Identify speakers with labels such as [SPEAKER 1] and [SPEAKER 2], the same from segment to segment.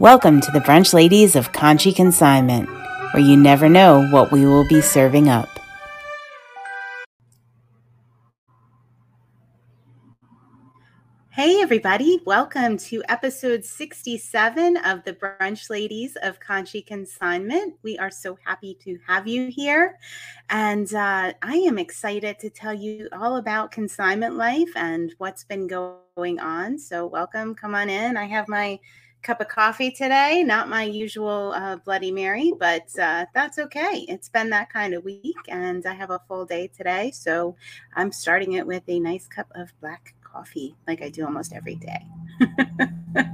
[SPEAKER 1] Welcome to the Brunch Ladies of Conshy Consignment, where you never know what we will be serving up. Hey, everybody. Welcome to episode 67 of the Brunch Ladies of Conshy Consignment. We are so happy to have you here. And uh, I am excited to tell you all about consignment life and what's been going on. So, welcome. Come on in. I have my cup of coffee today, not my usual uh, Bloody Mary, but uh, that's okay. It's been that kind of week, and I have a full day today. So, I'm starting it with a nice cup of black coffee like I do almost every day.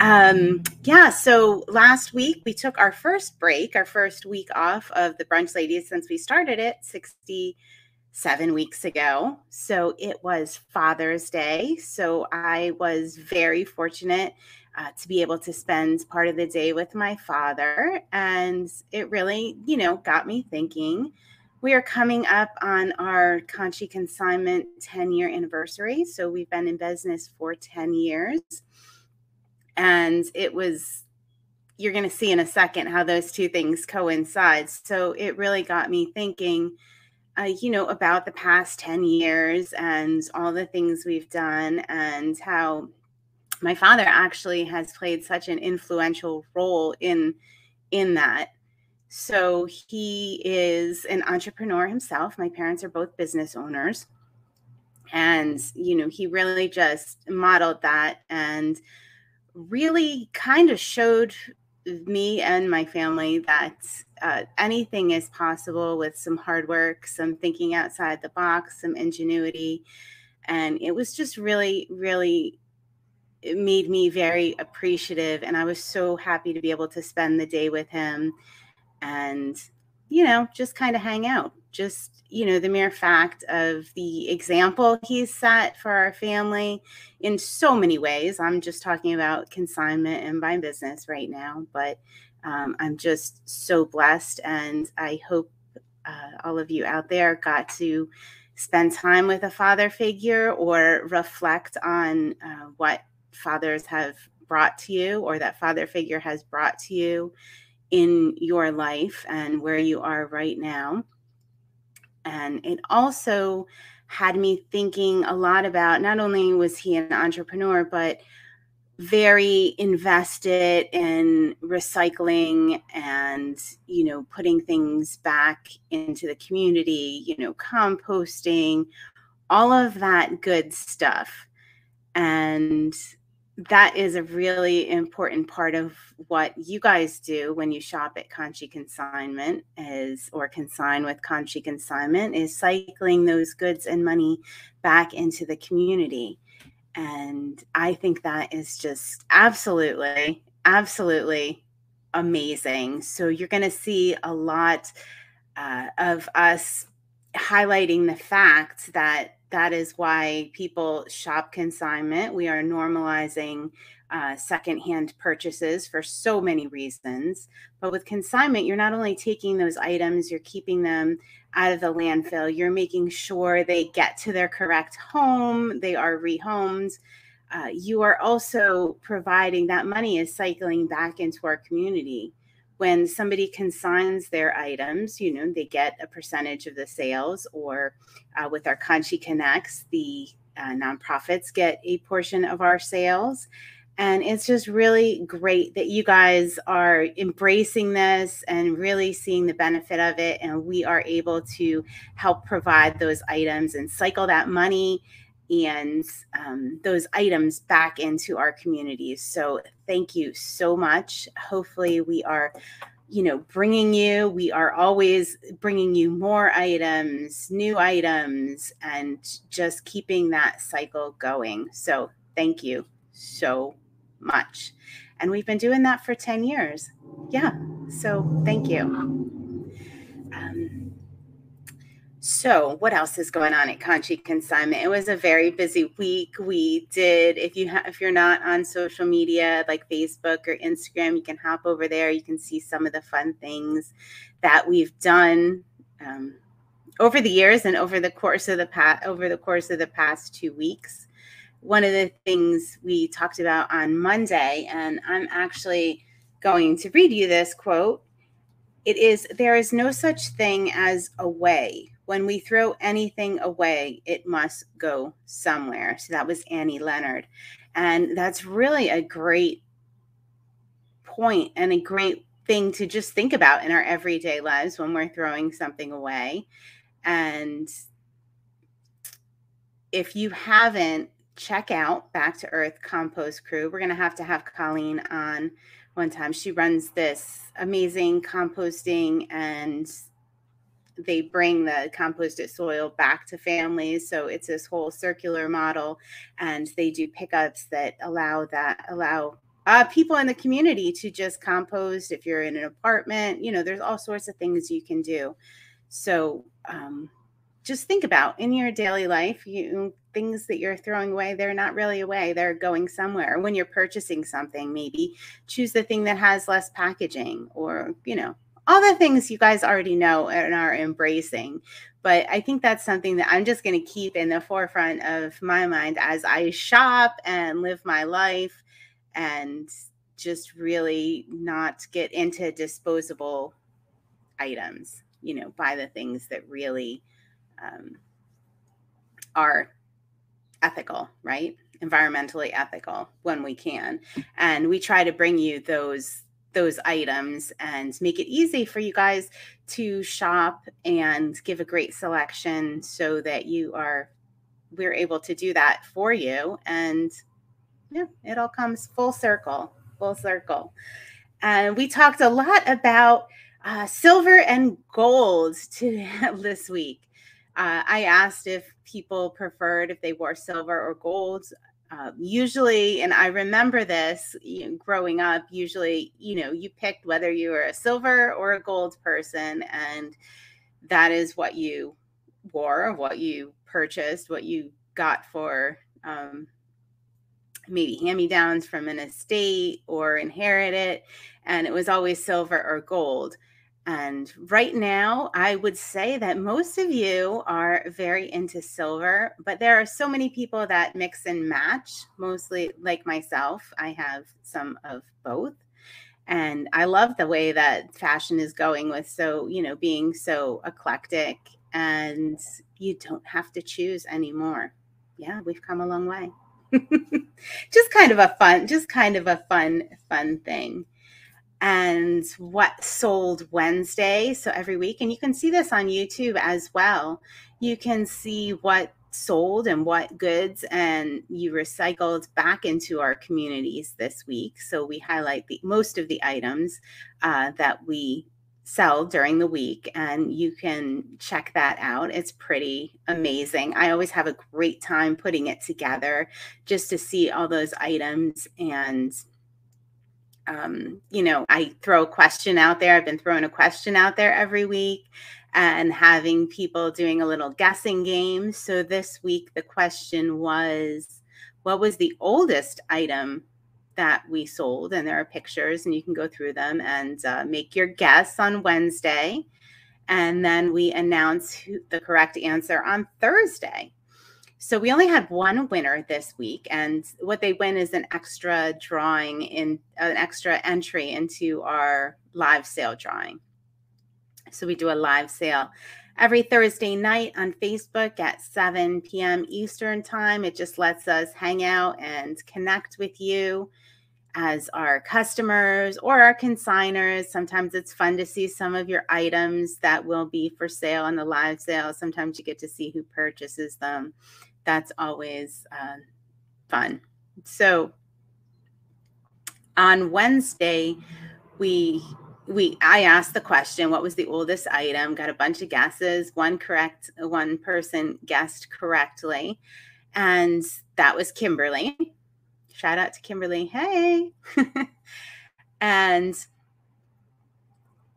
[SPEAKER 1] um, yeah, so last week we took our first break, our first week off of the Brunch Ladies since we started it 67 weeks ago. So it was Father's Day. So I was very fortunate uh, to be able to spend part of the day with my father. And it really, you know, got me thinking we are coming up on our Conshy Consignment 10 year anniversary. So we've been in business for 10 years. And it was, you're going to see in a second how those two things coincide. So it really got me thinking, uh, you know, about the past 10 years and all the things we've done and how my father actually has played such an influential role in in that so he is an entrepreneur himself. My parents are both business owners. And, you know, he really just modeled that and really kind of showed me and my family that uh, anything is possible with some hard work, some thinking outside the box, some ingenuity. And it was just really, really it made me very appreciative. And I was so happy to be able to spend the day with him and you know just kind of hang out just you know the mere fact of the example he's set for our family in so many ways i'm just talking about consignment and my business right now but um, i'm just so blessed and i hope uh, all of you out there got to spend time with a father figure or reflect on uh, what fathers have brought to you or that father figure has brought to you in your life and where you are right now. And it also had me thinking a lot about not only was he an entrepreneur, but very invested in recycling and you know putting things back into the community you know composting all of that good stuff and that is a really important part of what you guys do when you shop at Conshy Consignment is or consign with Conshy Consignment is cycling those goods and money back into the community. And I think that is just absolutely, absolutely amazing. So you're going to see a lot uh, of us highlighting the fact that that is why people shop consignment. We are normalizing uh, secondhand purchases for so many reasons. But with consignment, you're not only taking those items, you're keeping them out of the landfill, you're making sure they get to their correct home, they are rehomed. Uh, you are also providing that money is cycling back into our community when somebody consigns their items, you know, they get a percentage of the sales, or uh, with our Conshy Connects, the uh, nonprofits get a portion of our sales. And it's just really great that you guys are embracing this and really seeing the benefit of it. And we are able to help provide those items and cycle that money and um, those items back into our communities. So thank you so much. Hopefully, we are, you know, bringing you. We are always bringing you more items, new items, and just keeping that cycle going. So thank you so much. And we've been doing that for 10 years. Yeah. So thank you. Um, so, what else is going on at Conshy Consignment? It was a very busy week. We did, if you ha- if you're not on social media like Facebook or Instagram, you can hop over there. You can see some of the fun things that we've done um, over the years and over the course of the past over the course of the past two weeks. one of the things we talked about on Monday, and I'm actually going to read you this quote. It is there is no such thing as away. When we throw anything away, it must go somewhere. So that was Annie Leonard. And that's really a great point and a great thing to just think about in our everyday lives when we're throwing something away. And if you haven't, check out Back to Earth Compost Crew. We're going to have to have Colleen on one time. She runs this amazing composting and they bring the composted soil back to families. So it's this whole circular model and they do pickups that allow that allow uh, people in the community to just compost if you're in an apartment you know there's all sorts of things you can do so um, just think about in your daily life you things that you're throwing away they're not really away they're going somewhere when you're purchasing something maybe choose the thing that has less packaging or you know all the things you guys already know and are embracing but i think that's something that i'm just going to keep in the forefront of my mind as i shop and live my life and just really not get into disposable items you know buy the things that really um, are ethical right? Environmentally ethical when we can. And we try to bring you those those items and make it easy for you guys to shop and give a great selection so that you are we're able to do that for you and yeah, it all comes full circle, full circle. And we talked a lot about uh, silver and gold to this week. Uh, I asked if people preferred if they wore silver or gold. Uh, usually, and I remember this you know, growing up, usually, you know, you picked whether you were a silver or a gold person, and that is what you wore, what you purchased, what you got for um, maybe hand me downs from an estate or inherit it. And it was always silver or gold. And right now, I would say that most of you are very into silver, but there are so many people that mix and match, mostly like myself. I have some of both. And I love the way that fashion is going with so, you know, being so eclectic and you don't have to choose anymore. Yeah, we've come a long way. just kind of a fun, just kind of a fun, fun thing. And what sold Wednesday. So every week, and you can see this on YouTube as well. You can see what sold and what goods and you recycled back into our communities this week. So we highlight the most of the items uh, that we sell during the week and you can check that out it's pretty amazing i always have a great time putting it together just to see all those items and um, you know i throw a question out there i've been throwing a question out there every week and having people doing a little guessing game so this week the question was what was the oldest item that we sold, and there are pictures, and you can go through them and uh, make your guess on Wednesday. And then we announce the correct answer on Thursday. So we only had one winner this week, and what they win is an extra drawing in uh, an extra entry into our live sale drawing. So we do a live sale every Thursday night on Facebook at 7 p.m. Eastern Time. It just lets us hang out and connect with you as our customers or our consigners. Sometimes it's fun to see some of your items that will be for sale on the live sale. Sometimes you get to see who purchases them. That's always uh, fun. So on Wednesday, we we I asked the question, what was the oldest item? Got a bunch of guesses. One correct, one person guessed correctly, and that was Kimberly Shout out to Kimberly. Hey. and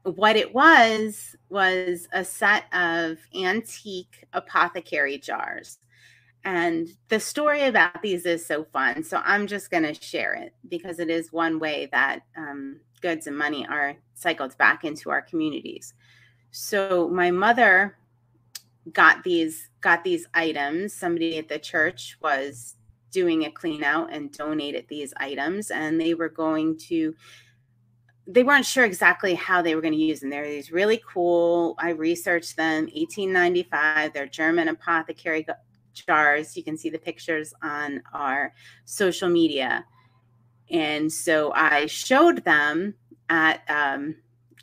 [SPEAKER 1] what it was was a set of antique apothecary jars. And the story about these is so fun. So I'm just going to share it because it is one way that um, goods and money are cycled back into our communities. So my mother got these got these items. Somebody at the church was doing a clean out and donated these items and they were going to they weren't sure exactly how they were going to use them. They're these really cool. I researched them. 1895. They're German apothecary jars. You can see the pictures on our social media. And so I showed them at um,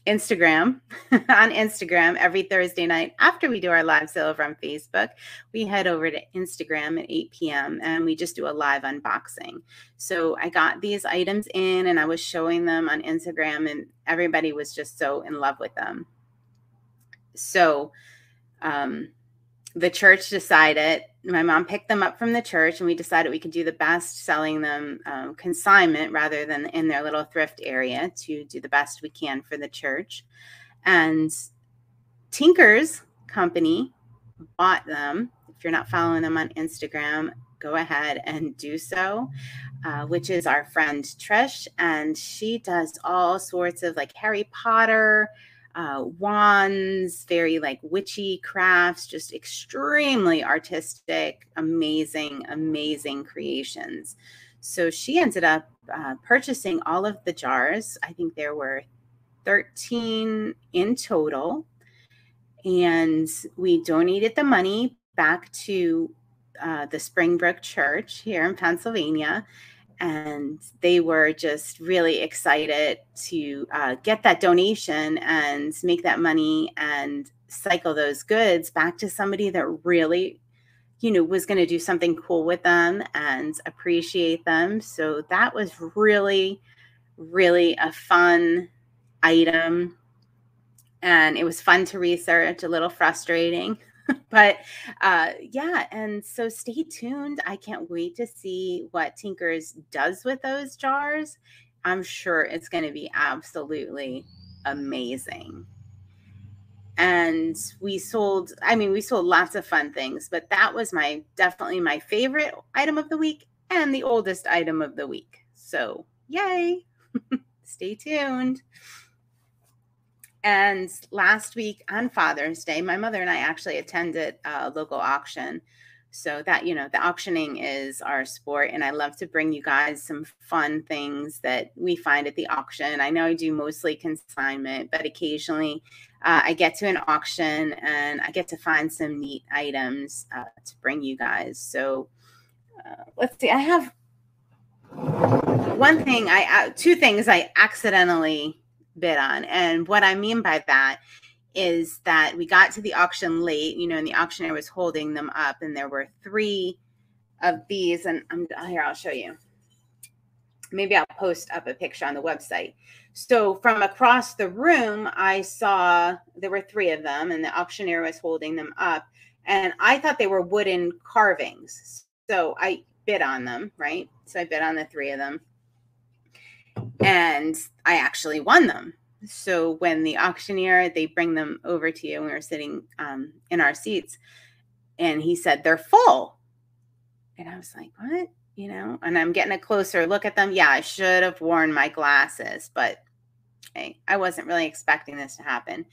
[SPEAKER 1] Instagram on Instagram every Thursday night after we do our live sale over on Facebook. We head over to Instagram at 8 p.m. and we just do a live unboxing. So I got these items in and I was showing them on Instagram, and everybody was just so in love with them. So, um, the church decided my mom picked them up from the church and we decided we could do the best selling them um, consignment rather than in their little thrift area to do the best we can for the church. And tinker's company bought them. If you're not following them on instagram go ahead and do so uh, which is our friend trish and she does all sorts of like harry potter uh, wands, very like witchy crafts, just extremely artistic, amazing, amazing creations. So she ended up uh, purchasing all of the jars. I think there were 13 in total. And we donated the money back to uh, the Springbrook Church here in Pennsylvania and they were just really excited to uh, get that donation and make that money and cycle those goods back to somebody that really you know was going to do something cool with them and appreciate them. So that was really really a fun item. And it was fun to research a little frustrating but uh, yeah, and so stay tuned. I can't wait to see what Tinkers does with those jars. I'm sure it's going to be absolutely amazing. And we sold, I mean, we sold lots of fun things, but that was my definitely my favorite item of the week and the oldest item of the week. So, yay! stay tuned. And last week on Father's Day, my mother and I actually attended a local auction. So that, you know, the auctioning is our sport. And I love to bring you guys some fun things that we find at the auction. I know I do mostly consignment, but occasionally uh, I get to an auction and I get to find some neat items uh, to bring you guys. So uh, let's see, I have one thing, I, uh, two things I accidentally bid on. And what I mean by that is that we got to the auction late, you know, and the auctioneer was holding them up, and there were three of these. And I'm here, I'll show you. Maybe I'll post up a picture on the website. So from across the room, I saw there were three of them, and the auctioneer was holding them up. And I thought they were wooden carvings. So I bid on them, right? So I bid on the three of them and I actually won them. So when the auctioneer they bring them over to you, and we were sitting um, in our seats, and he said they're full, and I was like, "What?" You know, and I'm getting a closer look at them. Yeah, I should have worn my glasses, but hey, I wasn't really expecting this to happen.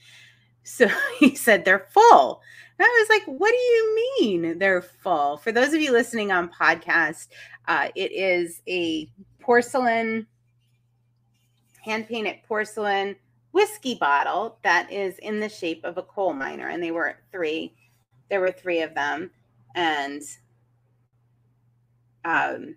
[SPEAKER 1] So he said they're full. And I was like, what do you mean they're full? For those of you listening on podcast, uh, it is a porcelain hand painted porcelain whiskey bottle that is in the shape of a coal miner. And they were three, there were three of them. And um,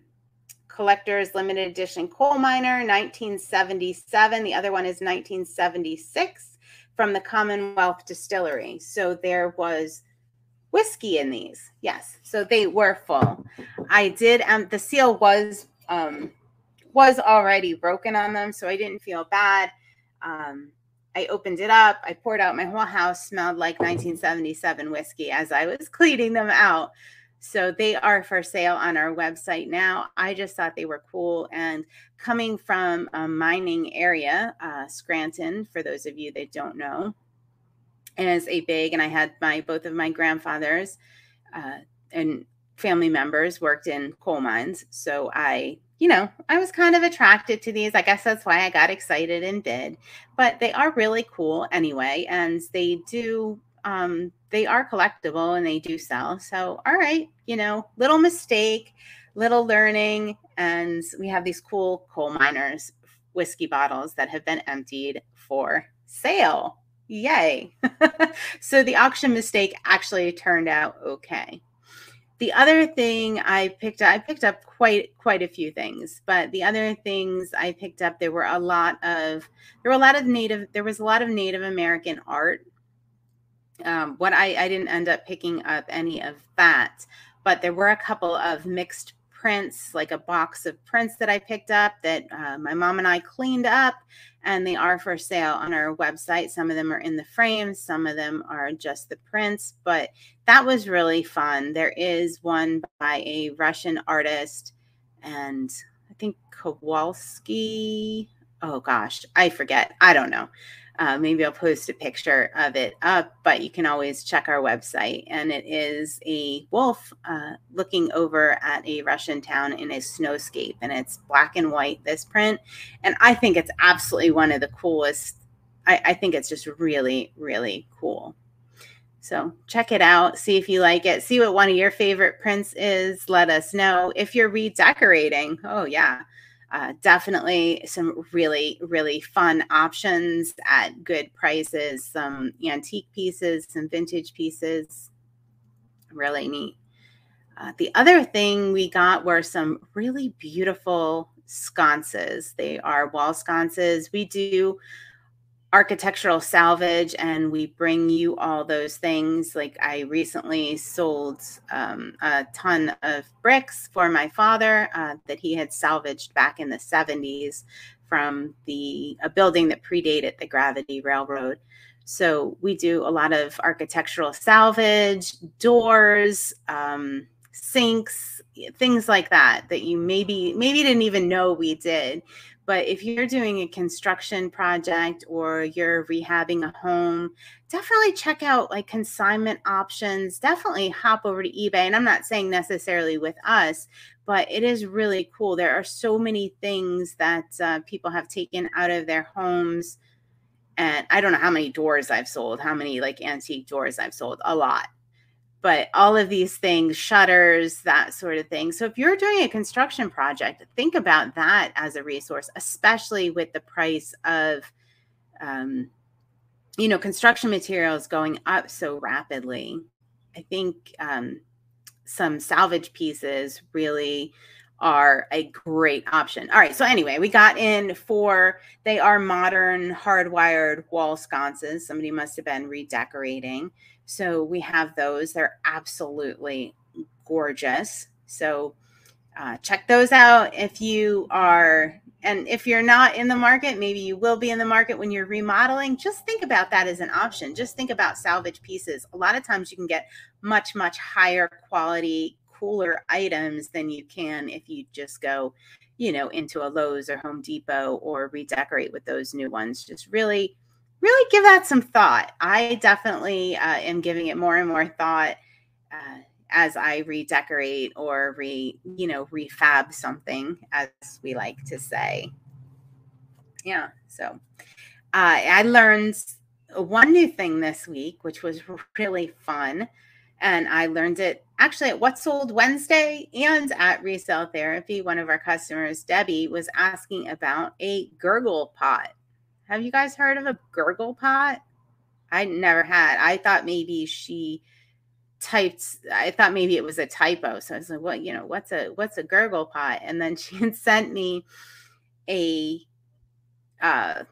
[SPEAKER 1] collector's limited edition coal miner 1977 the other one is 1976 from the commonwealth distillery so there was whiskey in these yes so they were full i did um the seal was um was already broken on them, so I didn't feel bad. Um, I opened it up. I poured out. My whole house smelled like 1977 whiskey as I was cleaning them out. So they are for sale on our website now. I just thought they were cool. And coming from a mining area, uh, Scranton, for those of you that don't know, is a big, and I had my both of my grandfathers uh, and family members worked in coal mines. So I you know, I was kind of attracted to these. I guess that's why I got excited and did. But they are really cool anyway, and they do um they are collectible and they do sell. So, all right, you know, little mistake, little learning. And we have these cool coal miners whiskey bottles that have been emptied for sale. Yay. so the auction mistake actually turned out okay. The other thing I picked up, I picked up quite quite a few things, but the other things I picked up, there were a lot of there were a lot of native there was a lot of Native American art. Um, what I, I didn't end up picking up any of that, but there were a couple of mixed prints, like a box of prints that I picked up that uh, my mom and I cleaned up, and they are for sale on our website. Some of them are in the frames, some of them are just the prints, but that was really fun. There is one by a Russian artist, and I think Kowalski. Oh gosh, I forget. I don't know. Uh, maybe I'll post a picture of it up, but you can always check our website. And it is a wolf uh, looking over at a Russian town in a snowscape. And it's black and white, this print. And I think it's absolutely one of the coolest. I, I think it's just really, really cool. So check it out, see if you like it, see what one of your favorite prints is. Let us know if you're redecorating. Oh, yeah uh, definitely some really really fun options at good prices some antique pieces some vintage pieces. Really neat. Uh, the other thing we got were some really beautiful sconces. They are wall sconces. We do architectural salvage and we bring you all those things. Like i recently sold um, a ton of bricks for my father uh, that he had salvaged back in the 70s from the a building that predated the gravity railroad. So we do a lot of architectural salvage doors um, sinks things like that that you maybe maybe didn't even know we did but if you're doing a construction project or you're rehabbing a home, definitely check out like consignment options. Definitely hop over to eBay. And I'm not saying necessarily with us, but it is really cool. There are so many things that uh, people have taken out of their homes. And I don't know how many doors I've sold, how many like antique doors I've sold, a lot but all of these things, shutters, that sort of thing. So if you're doing a construction project, think about that as a resource, especially with the price of, um, you know, construction materials going up so rapidly. I think um, some salvage pieces really are a great option. All right. So anyway, we got in for they are modern hardwired wall sconces. Somebody must have been redecorating. So we have those. They're absolutely gorgeous. So uh, check those out if you are and if you're not in the market maybe you will be in the market when you're remodeling just think about that as an option just think about salvage pieces a lot of times you can get much much higher quality cooler items than you can if you just go you know into a lowes or home depot or redecorate with those new ones just really really give that some thought. I definitely uh, am giving it more and more thought uh, as I redecorate or re, you know, refab something, as we like to say. Yeah. So uh, I learned one new thing this week, which was really fun. And I learned it actually at What Sold Wednesday and at Resale Therapy. One of our customers, Debbie, was asking about a gurgle pot. Have you guys heard of a gurgle pot? I never had. I thought maybe she typed I thought maybe it was a typo. So I was like, well, you know, what's a what's a gurgle pot? And then she had sent me a uh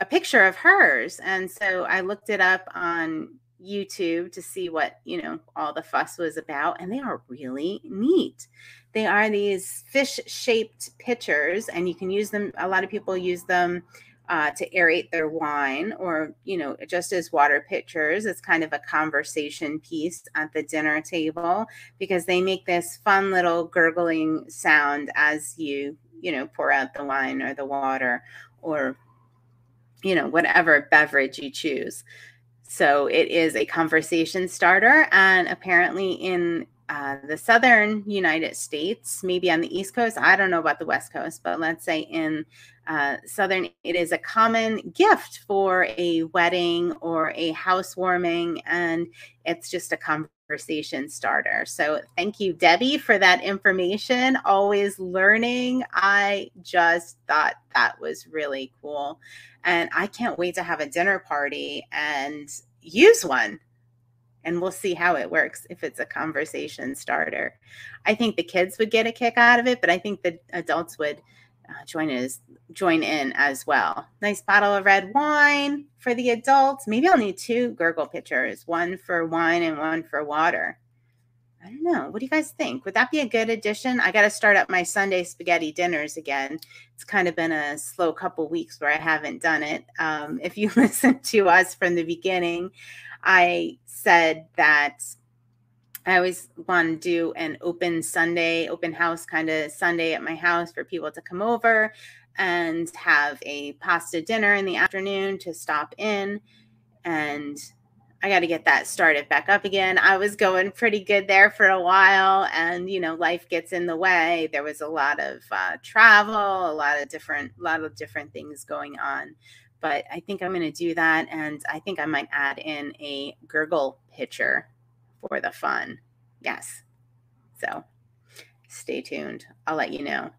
[SPEAKER 1] a picture of hers. And so I looked it up on YouTube to see what, you know, all the fuss was about. And they are really neat. They are these fish shaped pitchers, and you can use them. A lot of people use them uh, to aerate their wine or you know just as water pitchers it's kind of a conversation piece at the dinner table because they make this fun little gurgling sound as you you know pour out the wine or the water or you know whatever beverage you choose so it is a conversation starter and apparently in uh, the southern United States, maybe on the East Coast. I don't know about the West Coast, but let's say in uh, Southern, it is a common gift for a wedding or a housewarming, and it's just a conversation starter. So thank you, Debbie, for that information. Always learning. I just thought that was really cool. And I can't wait to have a dinner party and use one. And we'll see how it works if it's a conversation starter. I think the kids would get a kick out of it, but I think the adults would join is join in as well. Nice bottle of red wine for the adults. Maybe I'll need two gurgle pitchers, one for wine and one for water. I don't know. What do you guys think? Would that be a good addition? I got to start up my Sunday spaghetti dinners again. It's kind of been a slow couple weeks where I haven't done it. Um, if you listen to us from the beginning, I said that I always want to do an open Sunday, open house kind of Sunday at my house for people to come over and have a pasta dinner in the afternoon to stop in. And I got to get that started back up again. I was going pretty good there for a while, and you know, life gets in the way. There was a lot of uh, travel, a lot of different, a lot of different things going on. But I think I'm going to do that, and I think I might add in a gurgle pitcher for the fun. Yes. So stay tuned. I'll let you know.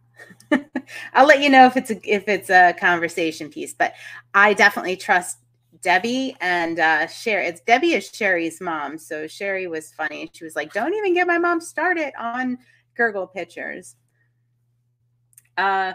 [SPEAKER 1] I'll let you know if it's a if it's a conversation piece, but I definitely trust Debbie and uh Sherry. It's Debbie is Sherry's mom. So Sherry was funny. She was like, Don't even get my mom started on gurgle pictures. Uh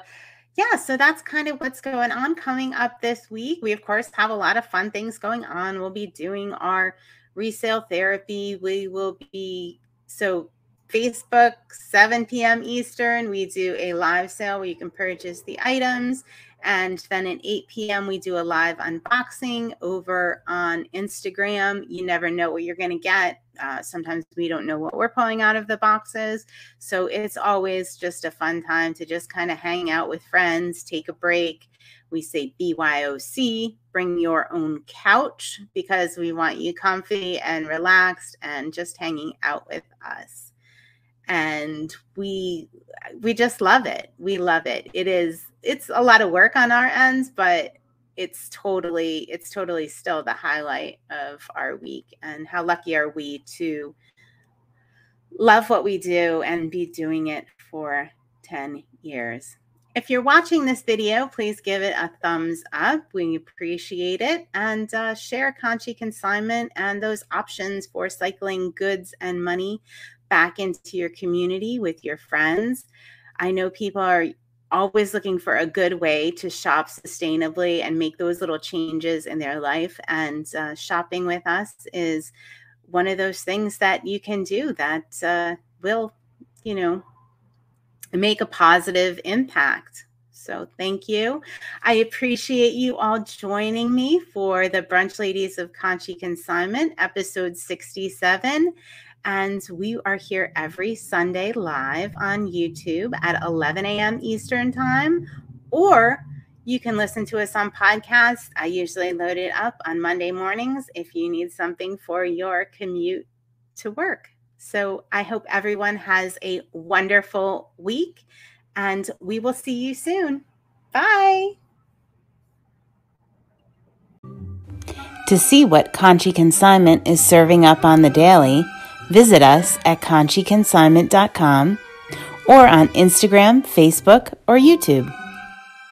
[SPEAKER 1] yeah, so that's kind of what's going on coming up this week. We of course have a lot of fun things going on. We'll be doing our resale therapy. We will be so Facebook, 7 p.m. Eastern, we do a live sale where you can purchase the items. And then at 8 p.m., we do a live unboxing over on Instagram. You never know what you're going to get. Uh, sometimes we don't know what we're pulling out of the boxes. So it's always just a fun time to just kind of hang out with friends, take a break, we say BYOC, bring your own couch because we want you comfy and relaxed and just hanging out with us. And we we just love it. We love it. It is it's a lot of work on our ends, but it's totally it's totally still the highlight of our week and how lucky are we to love what we do and be doing it for 10 years. If you're watching this video, please give it a thumbs up. We appreciate it. And uh, share Conshy Consignment and those options for cycling goods and money back into your community with your friends. I know people are always looking for a good way to shop sustainably and make those little changes in their life. And uh, shopping with us is one of those things that you can do that uh, will, you know, make a positive impact. So thank you. I appreciate you all joining me for the Brunch Ladies of Conshy Consignment, episode 67. And we are here every Sunday live on YouTube at 11 a.m. Eastern Time, or you can listen to us on podcasts. I usually load it up on Monday mornings if you need something for your commute to work. So I hope everyone has a wonderful week and we will see you soon. Bye.
[SPEAKER 2] To see what Conshy Consignment is serving up on the daily, visit us at conshyconsignment.com or on Instagram, Facebook, or YouTube.